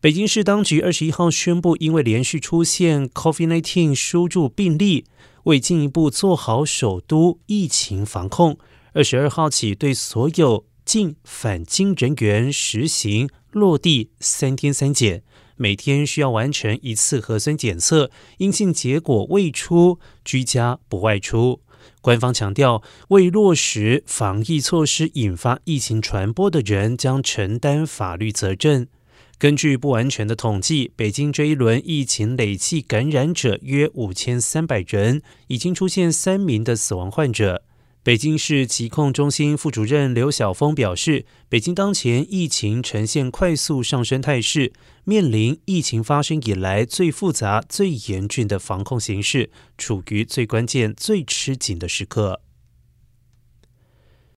北京市当局二十一号宣布，因为连续出现 COVID-19 输入病例，为进一步做好首都疫情防控，二十二号起对所有进返京人员实行落地三天三检，每天需要完成一次核酸检测，阴性结果未出，居家不外出。官方强调，未落实防疫措施引发疫情传播的人将承担法律责任。根据不完全的统计，北京这一轮疫情累计感染者约五千三百人，已经出现三名的死亡患者。北京市疾控中心副主任刘晓峰表示，北京当前疫情呈现快速上升态势，面临疫情发生以来最复杂、最严峻的防控形势，处于最关键、最吃紧的时刻。